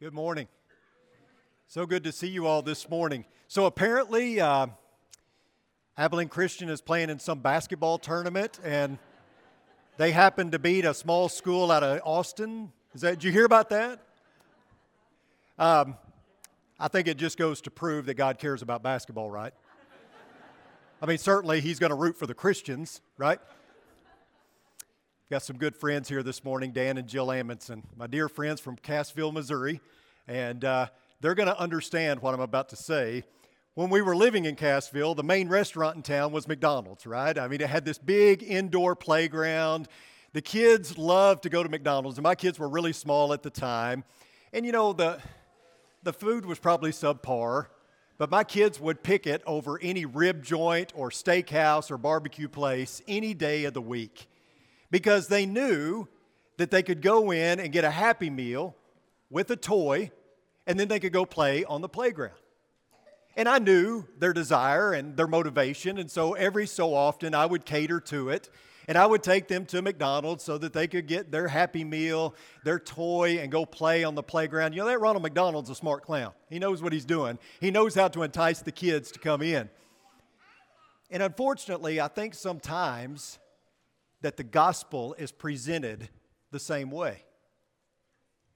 Good morning. So good to see you all this morning. So apparently, uh, Abilene Christian is playing in some basketball tournament, and they happen to beat a small school out of Austin. Is that? Did you hear about that? Um, I think it just goes to prove that God cares about basketball, right? I mean, certainly He's going to root for the Christians, right? Got some good friends here this morning, Dan and Jill Amundsen, my dear friends from Cassville, Missouri, and uh, they're going to understand what I'm about to say. When we were living in Cassville, the main restaurant in town was McDonald's, right? I mean, it had this big indoor playground. The kids loved to go to McDonald's, and my kids were really small at the time. And you know, the, the food was probably subpar, but my kids would pick it over any rib joint or steakhouse or barbecue place any day of the week because they knew that they could go in and get a happy meal with a toy and then they could go play on the playground. And I knew their desire and their motivation, and so every so often I would cater to it. And I would take them to McDonald's so that they could get their happy meal, their toy, and go play on the playground. You know, that Ronald McDonald's a smart clown. He knows what he's doing, he knows how to entice the kids to come in. And unfortunately, I think sometimes that the gospel is presented the same way.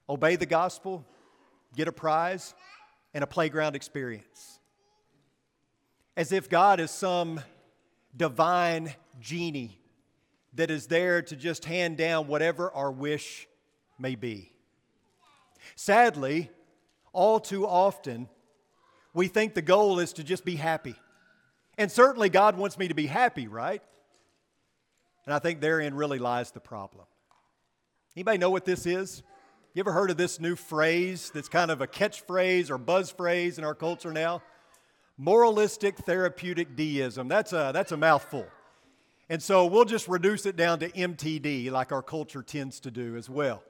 Obey the gospel, get a prize, and a playground experience. As if God is some divine genie that is there to just hand down whatever our wish may be. Sadly, all too often, we think the goal is to just be happy. And certainly, God wants me to be happy, right? And I think therein really lies the problem. Anybody know what this is? You ever heard of this new phrase that's kind of a catchphrase or buzz phrase in our culture now? Moralistic therapeutic deism. That's a, that's a mouthful. And so we'll just reduce it down to MTD, like our culture tends to do as well.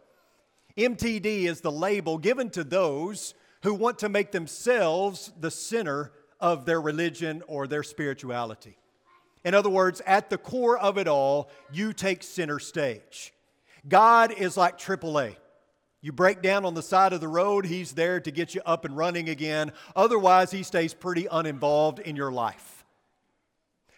MTD is the label given to those who want to make themselves the center of their religion or their spirituality. In other words, at the core of it all, you take center stage. God is like AAA. You break down on the side of the road, He's there to get you up and running again. Otherwise, He stays pretty uninvolved in your life.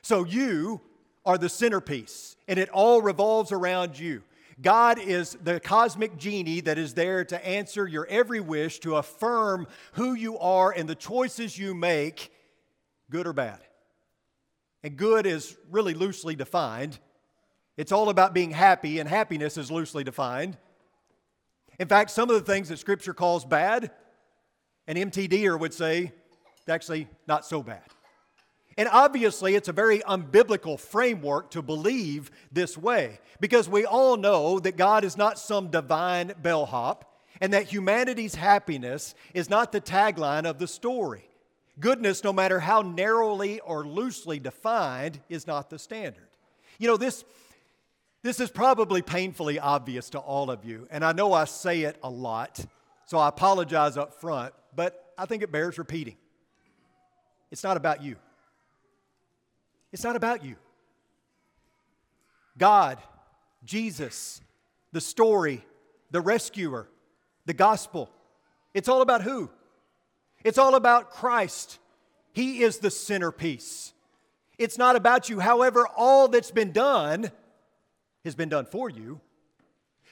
So you are the centerpiece, and it all revolves around you. God is the cosmic genie that is there to answer your every wish, to affirm who you are and the choices you make, good or bad. And good is really loosely defined. It's all about being happy, and happiness is loosely defined. In fact, some of the things that Scripture calls bad, an MTDer would say, it's actually not so bad. And obviously, it's a very unbiblical framework to believe this way because we all know that God is not some divine bellhop and that humanity's happiness is not the tagline of the story. Goodness, no matter how narrowly or loosely defined, is not the standard. You know, this, this is probably painfully obvious to all of you, and I know I say it a lot, so I apologize up front, but I think it bears repeating. It's not about you. It's not about you. God, Jesus, the story, the rescuer, the gospel. It's all about who? It's all about Christ. He is the centerpiece. It's not about you. However, all that's been done has been done for you.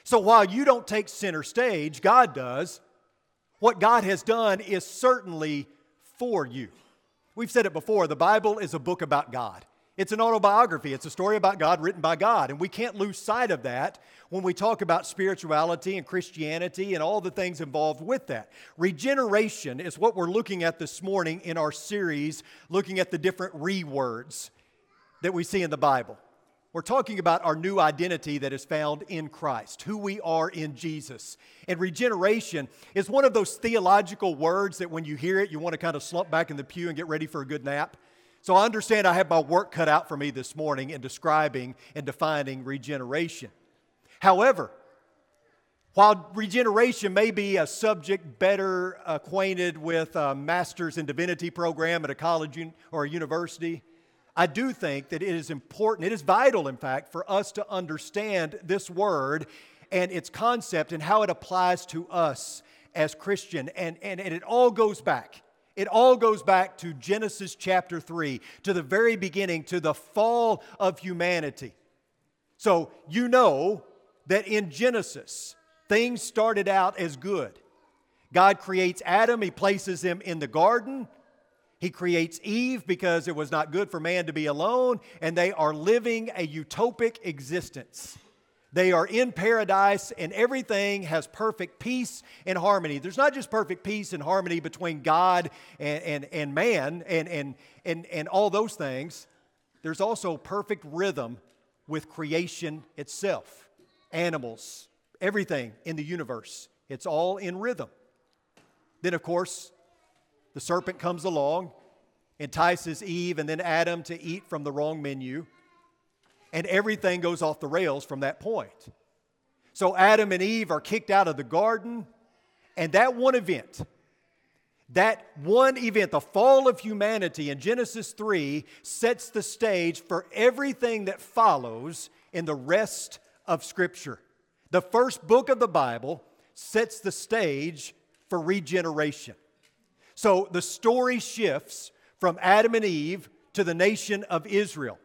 So while you don't take center stage, God does. What God has done is certainly for you. We've said it before the Bible is a book about God. It's an autobiography. It's a story about God written by God. And we can't lose sight of that when we talk about spirituality and Christianity and all the things involved with that. Regeneration is what we're looking at this morning in our series, looking at the different re words that we see in the Bible. We're talking about our new identity that is found in Christ, who we are in Jesus. And regeneration is one of those theological words that when you hear it, you want to kind of slump back in the pew and get ready for a good nap. So I understand I have my work cut out for me this morning in describing and defining regeneration. However, while regeneration may be a subject better acquainted with a master's in divinity program at a college or a university, I do think that it is important, it is vital, in fact, for us to understand this word and its concept and how it applies to us as Christian, and, and, and it all goes back. It all goes back to Genesis chapter 3, to the very beginning, to the fall of humanity. So you know that in Genesis, things started out as good. God creates Adam, He places him in the garden. He creates Eve because it was not good for man to be alone, and they are living a utopic existence. They are in paradise, and everything has perfect peace and harmony. There's not just perfect peace and harmony between God and, and, and man and, and, and, and all those things, there's also perfect rhythm with creation itself animals, everything in the universe. It's all in rhythm. Then, of course, the serpent comes along, entices Eve and then Adam to eat from the wrong menu, and everything goes off the rails from that point. So Adam and Eve are kicked out of the garden, and that one event, that one event, the fall of humanity in Genesis 3, sets the stage for everything that follows in the rest of Scripture. The first book of the Bible sets the stage for regeneration. So the story shifts from Adam and Eve to the nation of Israel.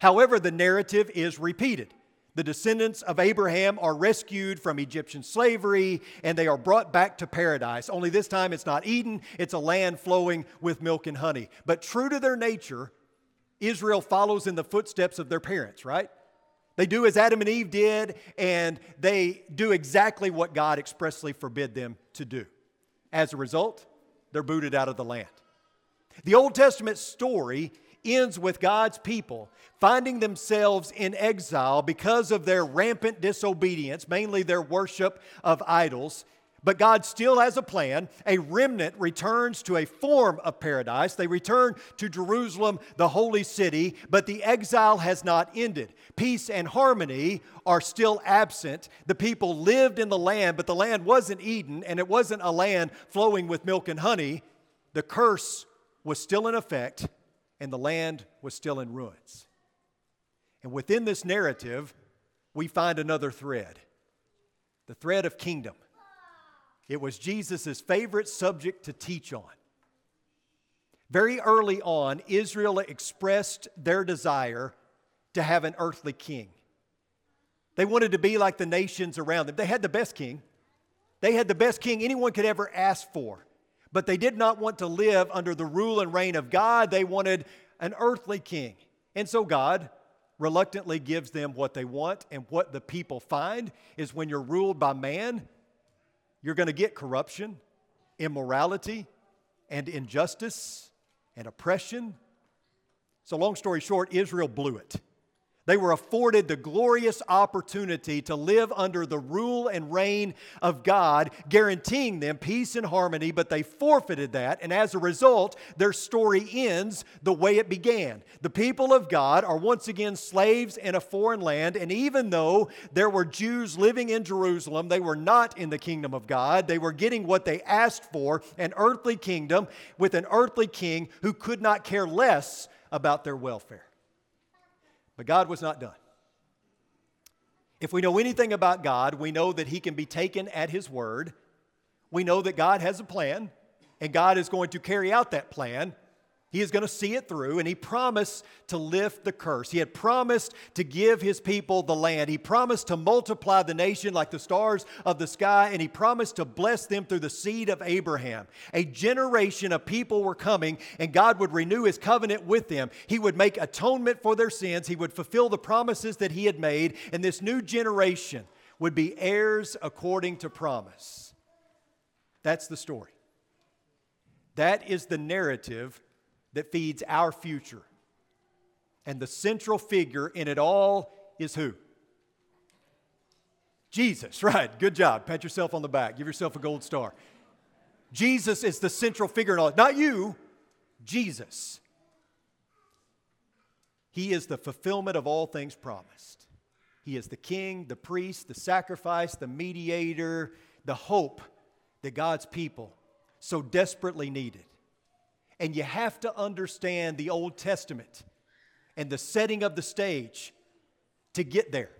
However, the narrative is repeated. The descendants of Abraham are rescued from Egyptian slavery and they are brought back to paradise. Only this time it's not Eden, it's a land flowing with milk and honey. But true to their nature, Israel follows in the footsteps of their parents, right? They do as Adam and Eve did, and they do exactly what God expressly forbid them to do. As a result, they're booted out of the land. The Old Testament story ends with God's people finding themselves in exile because of their rampant disobedience, mainly their worship of idols. But God still has a plan. A remnant returns to a form of paradise. They return to Jerusalem, the holy city, but the exile has not ended. Peace and harmony are still absent. The people lived in the land, but the land wasn't Eden and it wasn't a land flowing with milk and honey. The curse was still in effect and the land was still in ruins. And within this narrative, we find another thread the thread of kingdom. It was Jesus' favorite subject to teach on. Very early on, Israel expressed their desire to have an earthly king. They wanted to be like the nations around them. They had the best king, they had the best king anyone could ever ask for. But they did not want to live under the rule and reign of God. They wanted an earthly king. And so God reluctantly gives them what they want. And what the people find is when you're ruled by man, you're going to get corruption, immorality, and injustice and oppression. So, long story short, Israel blew it. They were afforded the glorious opportunity to live under the rule and reign of God, guaranteeing them peace and harmony, but they forfeited that, and as a result, their story ends the way it began. The people of God are once again slaves in a foreign land, and even though there were Jews living in Jerusalem, they were not in the kingdom of God. They were getting what they asked for an earthly kingdom with an earthly king who could not care less about their welfare. But God was not done. If we know anything about God, we know that He can be taken at His word. We know that God has a plan, and God is going to carry out that plan he is going to see it through, and he promised to lift the curse. He had promised to give his people the land. He promised to multiply the nation like the stars of the sky, and he promised to bless them through the seed of Abraham. A generation of people were coming, and God would renew his covenant with them. He would make atonement for their sins, he would fulfill the promises that he had made, and this new generation would be heirs according to promise. That's the story. That is the narrative that feeds our future. And the central figure in it all is who? Jesus, right. Good job. Pat yourself on the back. Give yourself a gold star. Jesus is the central figure in all. Not you, Jesus. He is the fulfillment of all things promised. He is the king, the priest, the sacrifice, the mediator, the hope that God's people so desperately needed. And you have to understand the Old Testament and the setting of the stage to get there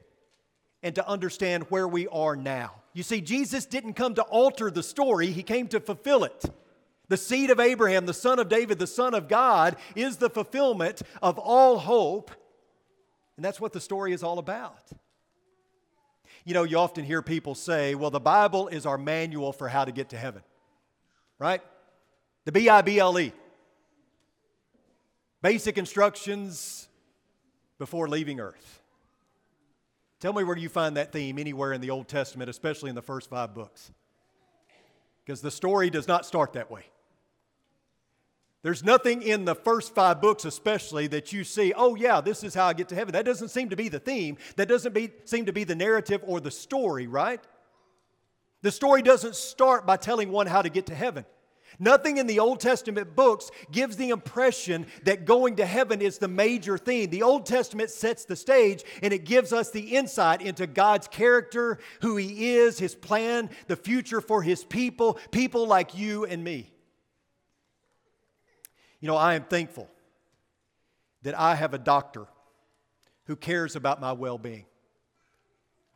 and to understand where we are now. You see, Jesus didn't come to alter the story, he came to fulfill it. The seed of Abraham, the son of David, the son of God, is the fulfillment of all hope. And that's what the story is all about. You know, you often hear people say, well, the Bible is our manual for how to get to heaven, right? The B I B L E. Basic instructions before leaving earth. Tell me where you find that theme anywhere in the Old Testament, especially in the first five books. Because the story does not start that way. There's nothing in the first five books, especially, that you see, oh, yeah, this is how I get to heaven. That doesn't seem to be the theme. That doesn't be, seem to be the narrative or the story, right? The story doesn't start by telling one how to get to heaven. Nothing in the Old Testament books gives the impression that going to heaven is the major theme. The Old Testament sets the stage and it gives us the insight into God's character, who He is, His plan, the future for His people, people like you and me. You know, I am thankful that I have a doctor who cares about my well being.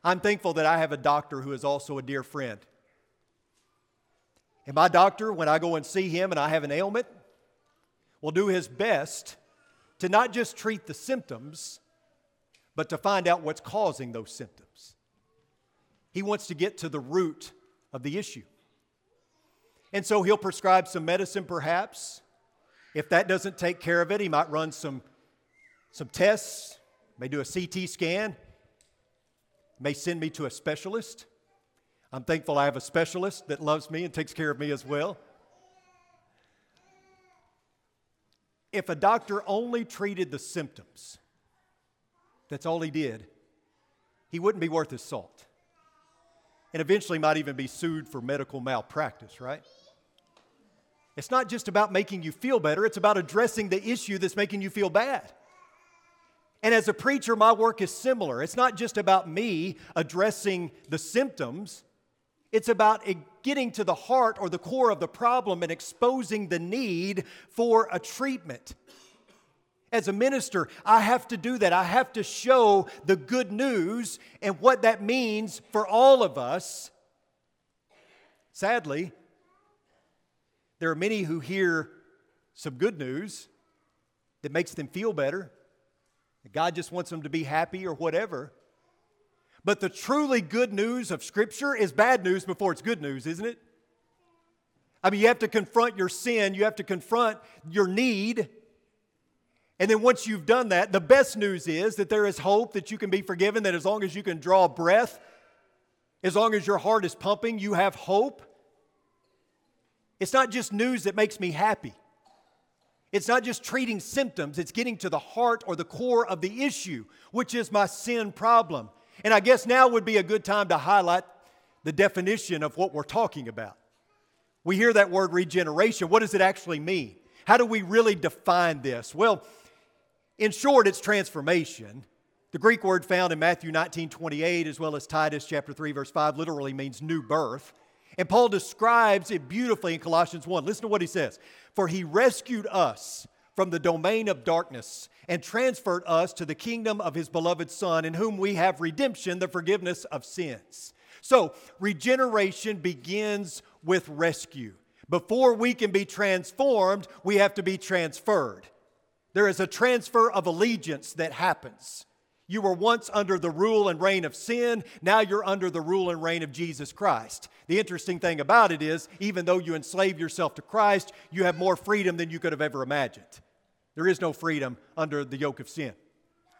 I'm thankful that I have a doctor who is also a dear friend. And my doctor, when I go and see him and I have an ailment, will do his best to not just treat the symptoms, but to find out what's causing those symptoms. He wants to get to the root of the issue. And so he'll prescribe some medicine, perhaps. If that doesn't take care of it, he might run some, some tests, may do a CT scan, may send me to a specialist. I'm thankful I have a specialist that loves me and takes care of me as well. If a doctor only treated the symptoms, that's all he did, he wouldn't be worth his salt. And eventually might even be sued for medical malpractice, right? It's not just about making you feel better, it's about addressing the issue that's making you feel bad. And as a preacher, my work is similar. It's not just about me addressing the symptoms, it's about getting to the heart or the core of the problem and exposing the need for a treatment. As a minister, I have to do that. I have to show the good news and what that means for all of us. Sadly, there are many who hear some good news that makes them feel better. God just wants them to be happy or whatever. But the truly good news of Scripture is bad news before it's good news, isn't it? I mean, you have to confront your sin, you have to confront your need. And then once you've done that, the best news is that there is hope that you can be forgiven, that as long as you can draw breath, as long as your heart is pumping, you have hope. It's not just news that makes me happy. It's not just treating symptoms, it's getting to the heart or the core of the issue, which is my sin problem. And I guess now would be a good time to highlight the definition of what we're talking about. We hear that word regeneration. What does it actually mean? How do we really define this? Well, in short, it's transformation. The Greek word found in Matthew 19 28, as well as Titus chapter 3, verse 5, literally means new birth. And Paul describes it beautifully in Colossians 1. Listen to what he says For he rescued us from the domain of darkness and transferred us to the kingdom of his beloved Son, in whom we have redemption, the forgiveness of sins. So, regeneration begins with rescue. Before we can be transformed, we have to be transferred. There is a transfer of allegiance that happens. You were once under the rule and reign of sin. Now you're under the rule and reign of Jesus Christ. The interesting thing about it is, even though you enslave yourself to Christ, you have more freedom than you could have ever imagined. There is no freedom under the yoke of sin.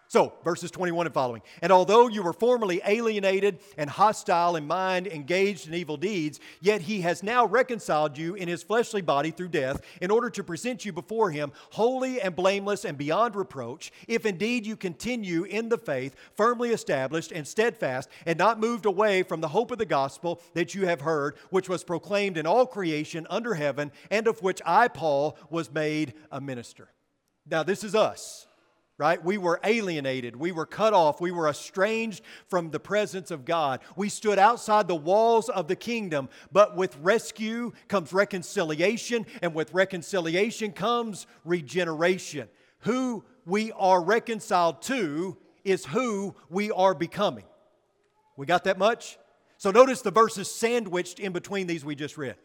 So, verses 21 and following. And although you were formerly alienated and hostile in mind, engaged in evil deeds, yet he has now reconciled you in his fleshly body through death, in order to present you before him holy and blameless and beyond reproach, if indeed you continue in the faith, firmly established and steadfast, and not moved away from the hope of the gospel that you have heard, which was proclaimed in all creation under heaven, and of which I, Paul, was made a minister. Now, this is us right? We were alienated. We were cut off. We were estranged from the presence of God. We stood outside the walls of the kingdom. But with rescue comes reconciliation, and with reconciliation comes regeneration. Who we are reconciled to is who we are becoming. We got that much? So notice the verses sandwiched in between these we just read.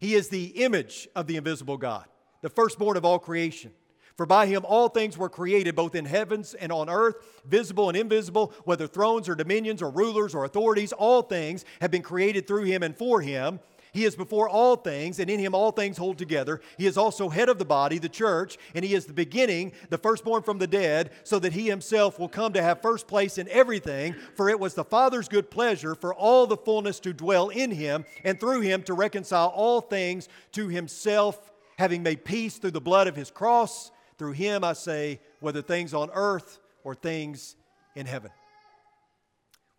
He is the image of the invisible God, the firstborn of all creation. For by him all things were created, both in heavens and on earth, visible and invisible, whether thrones or dominions or rulers or authorities, all things have been created through him and for him. He is before all things, and in him all things hold together. He is also head of the body, the church, and he is the beginning, the firstborn from the dead, so that he himself will come to have first place in everything. For it was the Father's good pleasure for all the fullness to dwell in him, and through him to reconcile all things to himself, having made peace through the blood of his cross. Through him, I say, whether things on earth or things in heaven.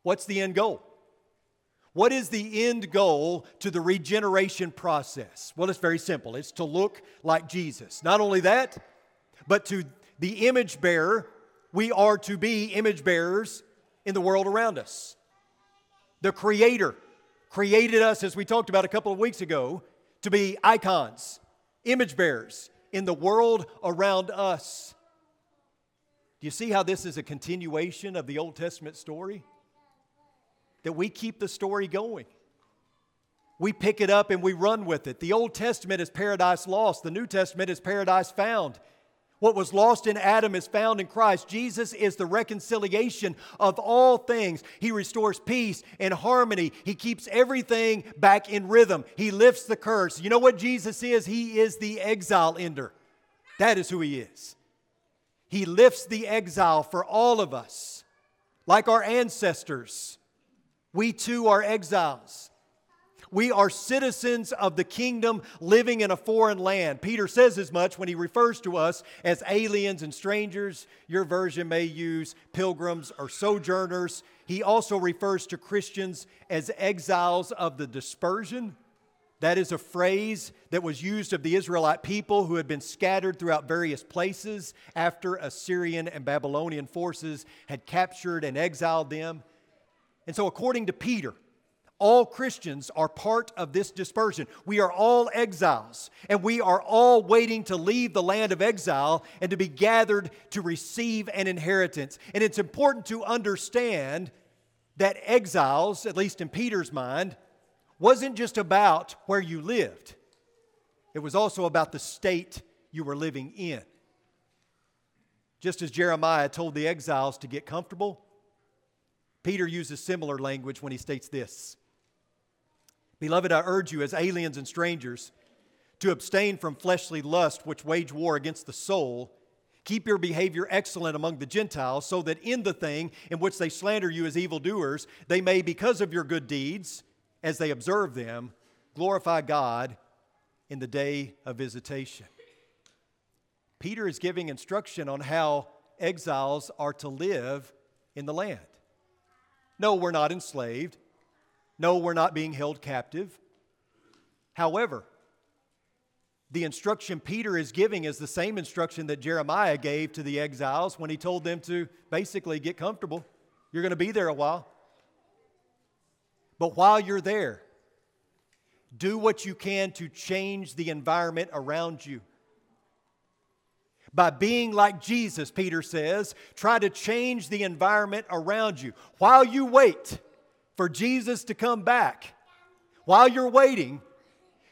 What's the end goal? What is the end goal to the regeneration process? Well, it's very simple it's to look like Jesus. Not only that, but to the image bearer, we are to be image bearers in the world around us. The Creator created us, as we talked about a couple of weeks ago, to be icons, image bearers in the world around us. Do you see how this is a continuation of the Old Testament story? that we keep the story going. We pick it up and we run with it. The Old Testament is paradise lost, the New Testament is paradise found. What was lost in Adam is found in Christ. Jesus is the reconciliation of all things. He restores peace and harmony. He keeps everything back in rhythm. He lifts the curse. You know what Jesus is? He is the exile ender. That is who He is. He lifts the exile for all of us, like our ancestors. We too are exiles. We are citizens of the kingdom living in a foreign land. Peter says as much when he refers to us as aliens and strangers. Your version may use pilgrims or sojourners. He also refers to Christians as exiles of the dispersion. That is a phrase that was used of the Israelite people who had been scattered throughout various places after Assyrian and Babylonian forces had captured and exiled them. And so, according to Peter, all Christians are part of this dispersion. We are all exiles, and we are all waiting to leave the land of exile and to be gathered to receive an inheritance. And it's important to understand that exiles, at least in Peter's mind, wasn't just about where you lived, it was also about the state you were living in. Just as Jeremiah told the exiles to get comfortable, Peter uses similar language when he states this Beloved, I urge you as aliens and strangers to abstain from fleshly lust which wage war against the soul. Keep your behavior excellent among the Gentiles, so that in the thing in which they slander you as evildoers, they may, because of your good deeds, as they observe them, glorify God in the day of visitation. Peter is giving instruction on how exiles are to live in the land. No, we're not enslaved. No, we're not being held captive. However, the instruction Peter is giving is the same instruction that Jeremiah gave to the exiles when he told them to basically get comfortable. You're going to be there a while. But while you're there, do what you can to change the environment around you by being like Jesus, Peter says. Try to change the environment around you. While you wait for Jesus to come back, while you're waiting,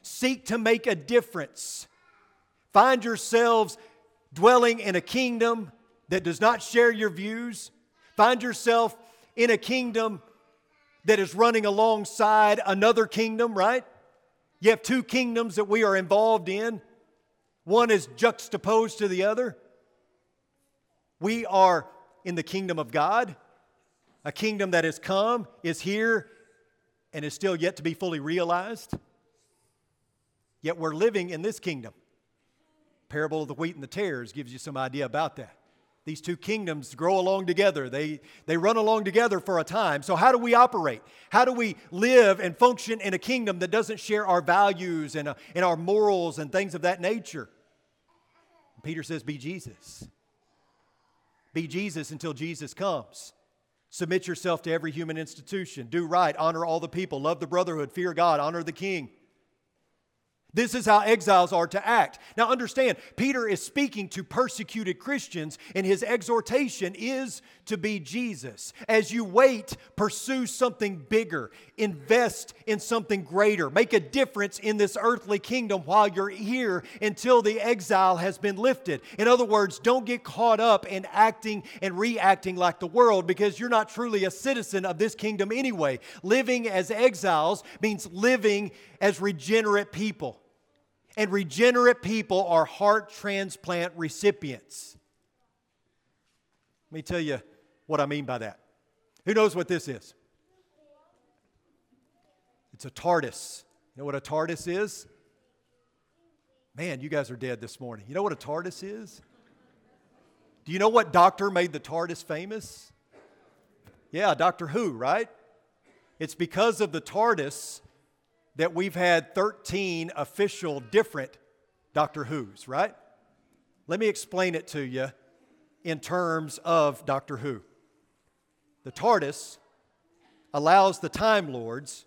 seek to make a difference. Find yourselves dwelling in a kingdom that does not share your views. Find yourself in a kingdom that is running alongside another kingdom, right? You have two kingdoms that we are involved in. One is juxtaposed to the other. We are in the kingdom of God, a kingdom that has come, is here, and is still yet to be fully realized. Yet we're living in this kingdom. Parable of the wheat and the tares gives you some idea about that. These two kingdoms grow along together. They, they run along together for a time. So, how do we operate? How do we live and function in a kingdom that doesn't share our values and, uh, and our morals and things of that nature? Peter says, Be Jesus. Be Jesus until Jesus comes. Submit yourself to every human institution. Do right. Honor all the people. Love the brotherhood. Fear God. Honor the king. This is how exiles are to act. Now, understand, Peter is speaking to persecuted Christians, and his exhortation is to be Jesus. As you wait, pursue something bigger, invest in something greater, make a difference in this earthly kingdom while you're here until the exile has been lifted. In other words, don't get caught up in acting and reacting like the world because you're not truly a citizen of this kingdom anyway. Living as exiles means living as regenerate people and regenerate people are heart transplant recipients. Let me tell you what I mean by that. Who knows what this is? It's a TARDIS. You know what a TARDIS is? Man, you guys are dead this morning. You know what a TARDIS is? Do you know what doctor made the TARDIS famous? Yeah, Doctor Who, right? It's because of the TARDIS that we've had 13 official different Doctor Who's, right? Let me explain it to you in terms of Doctor Who. The TARDIS allows the Time Lords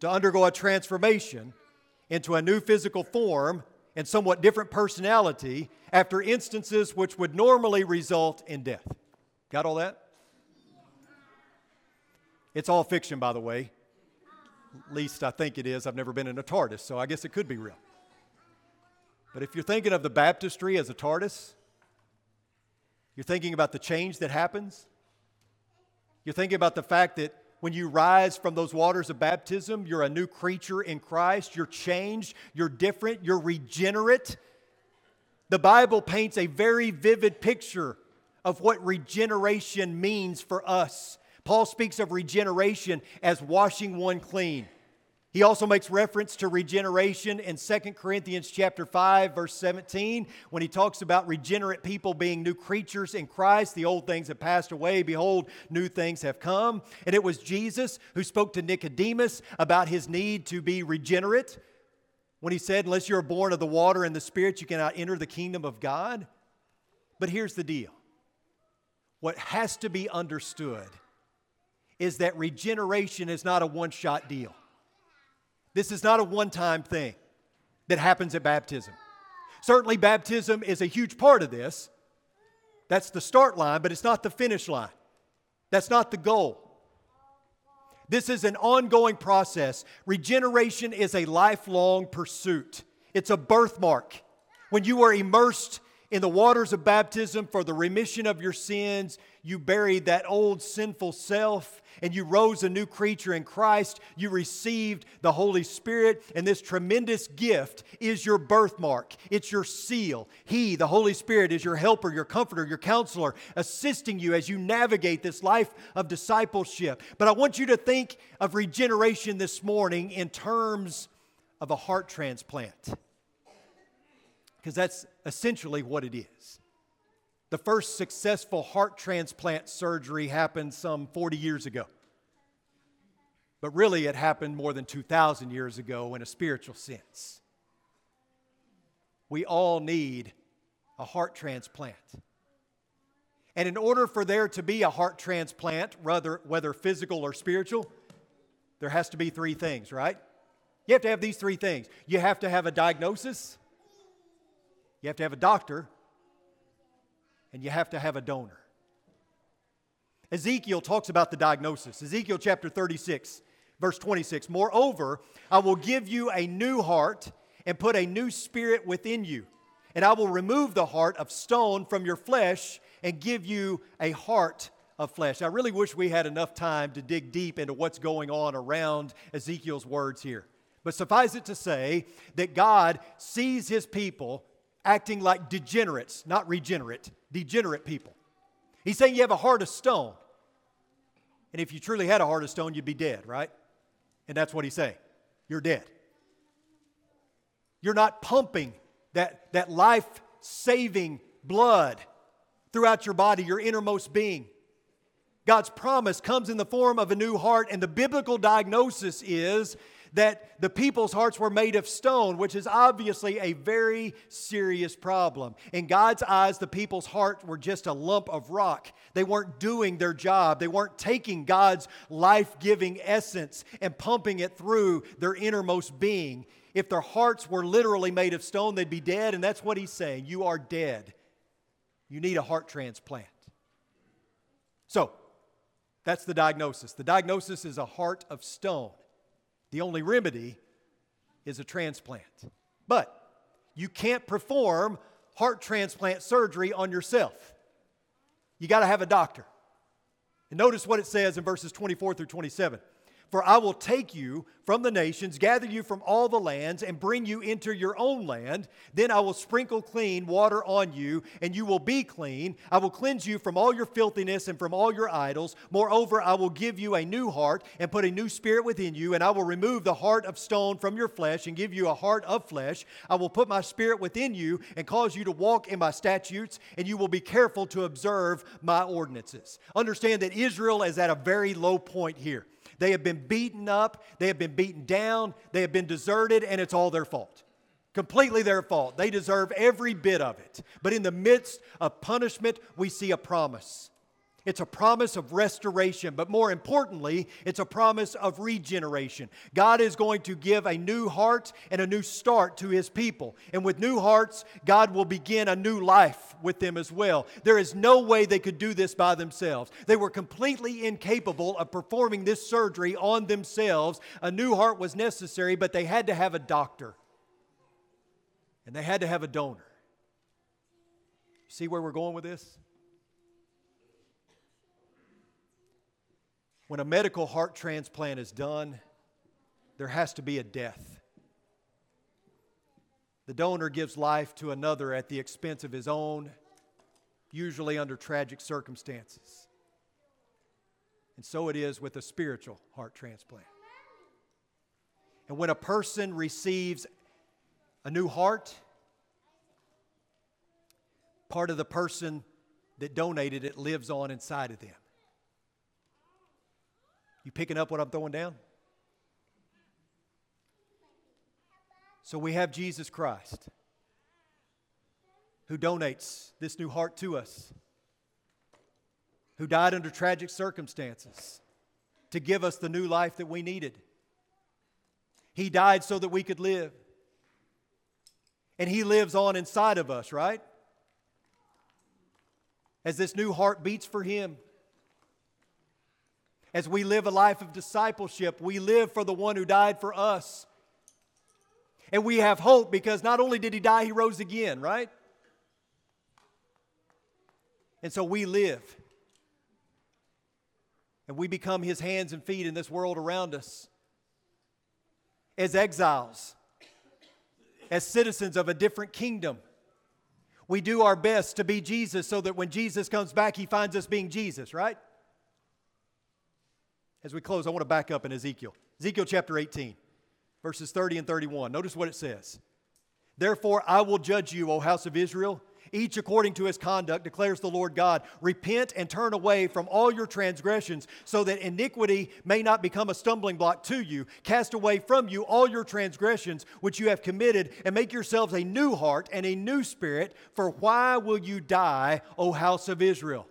to undergo a transformation into a new physical form and somewhat different personality after instances which would normally result in death. Got all that? It's all fiction, by the way least I think it is. I've never been in a TARDIS, so I guess it could be real. But if you're thinking of the baptistry as a TARDIS, you're thinking about the change that happens. You're thinking about the fact that when you rise from those waters of baptism, you're a new creature in Christ. You're changed. You're different. You're regenerate. The Bible paints a very vivid picture of what regeneration means for us. Paul speaks of regeneration as washing one clean. He also makes reference to regeneration in 2 Corinthians chapter 5 verse 17 when he talks about regenerate people being new creatures in Christ. The old things have passed away, behold, new things have come. And it was Jesus who spoke to Nicodemus about his need to be regenerate when he said, "Unless you're born of the water and the spirit, you cannot enter the kingdom of God." But here's the deal. What has to be understood is that regeneration is not a one shot deal. This is not a one time thing that happens at baptism. Certainly, baptism is a huge part of this. That's the start line, but it's not the finish line. That's not the goal. This is an ongoing process. Regeneration is a lifelong pursuit, it's a birthmark. When you are immersed in the waters of baptism for the remission of your sins, you buried that old sinful self and you rose a new creature in Christ. You received the Holy Spirit, and this tremendous gift is your birthmark. It's your seal. He, the Holy Spirit, is your helper, your comforter, your counselor, assisting you as you navigate this life of discipleship. But I want you to think of regeneration this morning in terms of a heart transplant, because that's essentially what it is. The first successful heart transplant surgery happened some 40 years ago. But really, it happened more than 2,000 years ago in a spiritual sense. We all need a heart transplant. And in order for there to be a heart transplant, whether, whether physical or spiritual, there has to be three things, right? You have to have these three things. You have to have a diagnosis, you have to have a doctor, and you have to have a donor. Ezekiel talks about the diagnosis. Ezekiel chapter 36, verse 26. Moreover, I will give you a new heart and put a new spirit within you. And I will remove the heart of stone from your flesh and give you a heart of flesh. I really wish we had enough time to dig deep into what's going on around Ezekiel's words here. But suffice it to say that God sees his people acting like degenerates, not regenerate, degenerate people. He's saying you have a heart of stone. And if you truly had a heart of stone, you'd be dead, right? And that's what he's saying. You're dead. You're not pumping that, that life saving blood throughout your body, your innermost being. God's promise comes in the form of a new heart, and the biblical diagnosis is that the people's hearts were made of stone, which is obviously a very serious problem. In God's eyes, the people's hearts were just a lump of rock. They weren't doing their job, they weren't taking God's life giving essence and pumping it through their innermost being. If their hearts were literally made of stone, they'd be dead, and that's what he's saying. You are dead. You need a heart transplant. So, that's the diagnosis. The diagnosis is a heart of stone. The only remedy is a transplant. But you can't perform heart transplant surgery on yourself. You got to have a doctor. And notice what it says in verses 24 through 27. For I will take you from the nations, gather you from all the lands, and bring you into your own land. Then I will sprinkle clean water on you, and you will be clean. I will cleanse you from all your filthiness and from all your idols. Moreover, I will give you a new heart and put a new spirit within you, and I will remove the heart of stone from your flesh and give you a heart of flesh. I will put my spirit within you and cause you to walk in my statutes, and you will be careful to observe my ordinances. Understand that Israel is at a very low point here. They have been beaten up, they have been beaten down, they have been deserted, and it's all their fault. Completely their fault. They deserve every bit of it. But in the midst of punishment, we see a promise. It's a promise of restoration, but more importantly, it's a promise of regeneration. God is going to give a new heart and a new start to His people. And with new hearts, God will begin a new life with them as well. There is no way they could do this by themselves. They were completely incapable of performing this surgery on themselves. A new heart was necessary, but they had to have a doctor and they had to have a donor. See where we're going with this? When a medical heart transplant is done, there has to be a death. The donor gives life to another at the expense of his own, usually under tragic circumstances. And so it is with a spiritual heart transplant. And when a person receives a new heart, part of the person that donated it lives on inside of them. You picking up what I'm throwing down? So we have Jesus Christ who donates this new heart to us, who died under tragic circumstances to give us the new life that we needed. He died so that we could live. And He lives on inside of us, right? As this new heart beats for Him. As we live a life of discipleship, we live for the one who died for us. And we have hope because not only did he die, he rose again, right? And so we live. And we become his hands and feet in this world around us. As exiles, as citizens of a different kingdom, we do our best to be Jesus so that when Jesus comes back, he finds us being Jesus, right? As we close, I want to back up in Ezekiel. Ezekiel chapter 18, verses 30 and 31. Notice what it says. Therefore, I will judge you, O house of Israel, each according to his conduct, declares the Lord God. Repent and turn away from all your transgressions, so that iniquity may not become a stumbling block to you. Cast away from you all your transgressions which you have committed, and make yourselves a new heart and a new spirit. For why will you die, O house of Israel?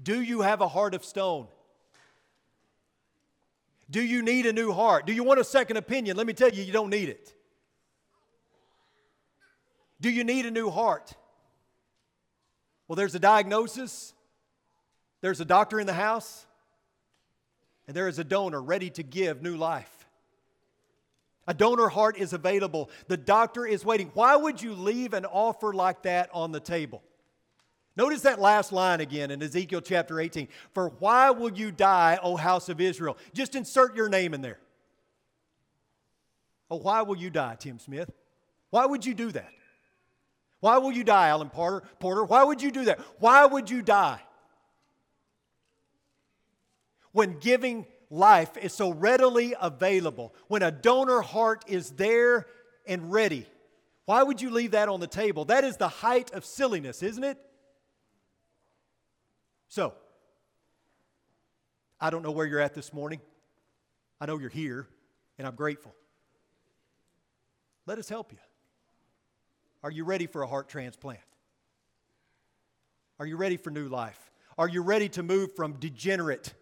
Do you have a heart of stone? Do you need a new heart? Do you want a second opinion? Let me tell you, you don't need it. Do you need a new heart? Well, there's a diagnosis, there's a doctor in the house, and there is a donor ready to give new life. A donor heart is available. The doctor is waiting. Why would you leave an offer like that on the table? Notice that last line again in Ezekiel chapter 18. For why will you die, O house of Israel? Just insert your name in there. Oh, why will you die, Tim Smith? Why would you do that? Why will you die, Alan Porter? Porter? Why would you do that? Why would you die? When giving life is so readily available, when a donor heart is there and ready, why would you leave that on the table? That is the height of silliness, isn't it? So, I don't know where you're at this morning. I know you're here, and I'm grateful. Let us help you. Are you ready for a heart transplant? Are you ready for new life? Are you ready to move from degenerate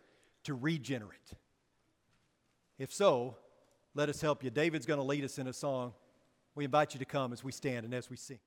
to regenerate? If so, let us help you. David's going to lead us in a song. We invite you to come as we stand and as we sing.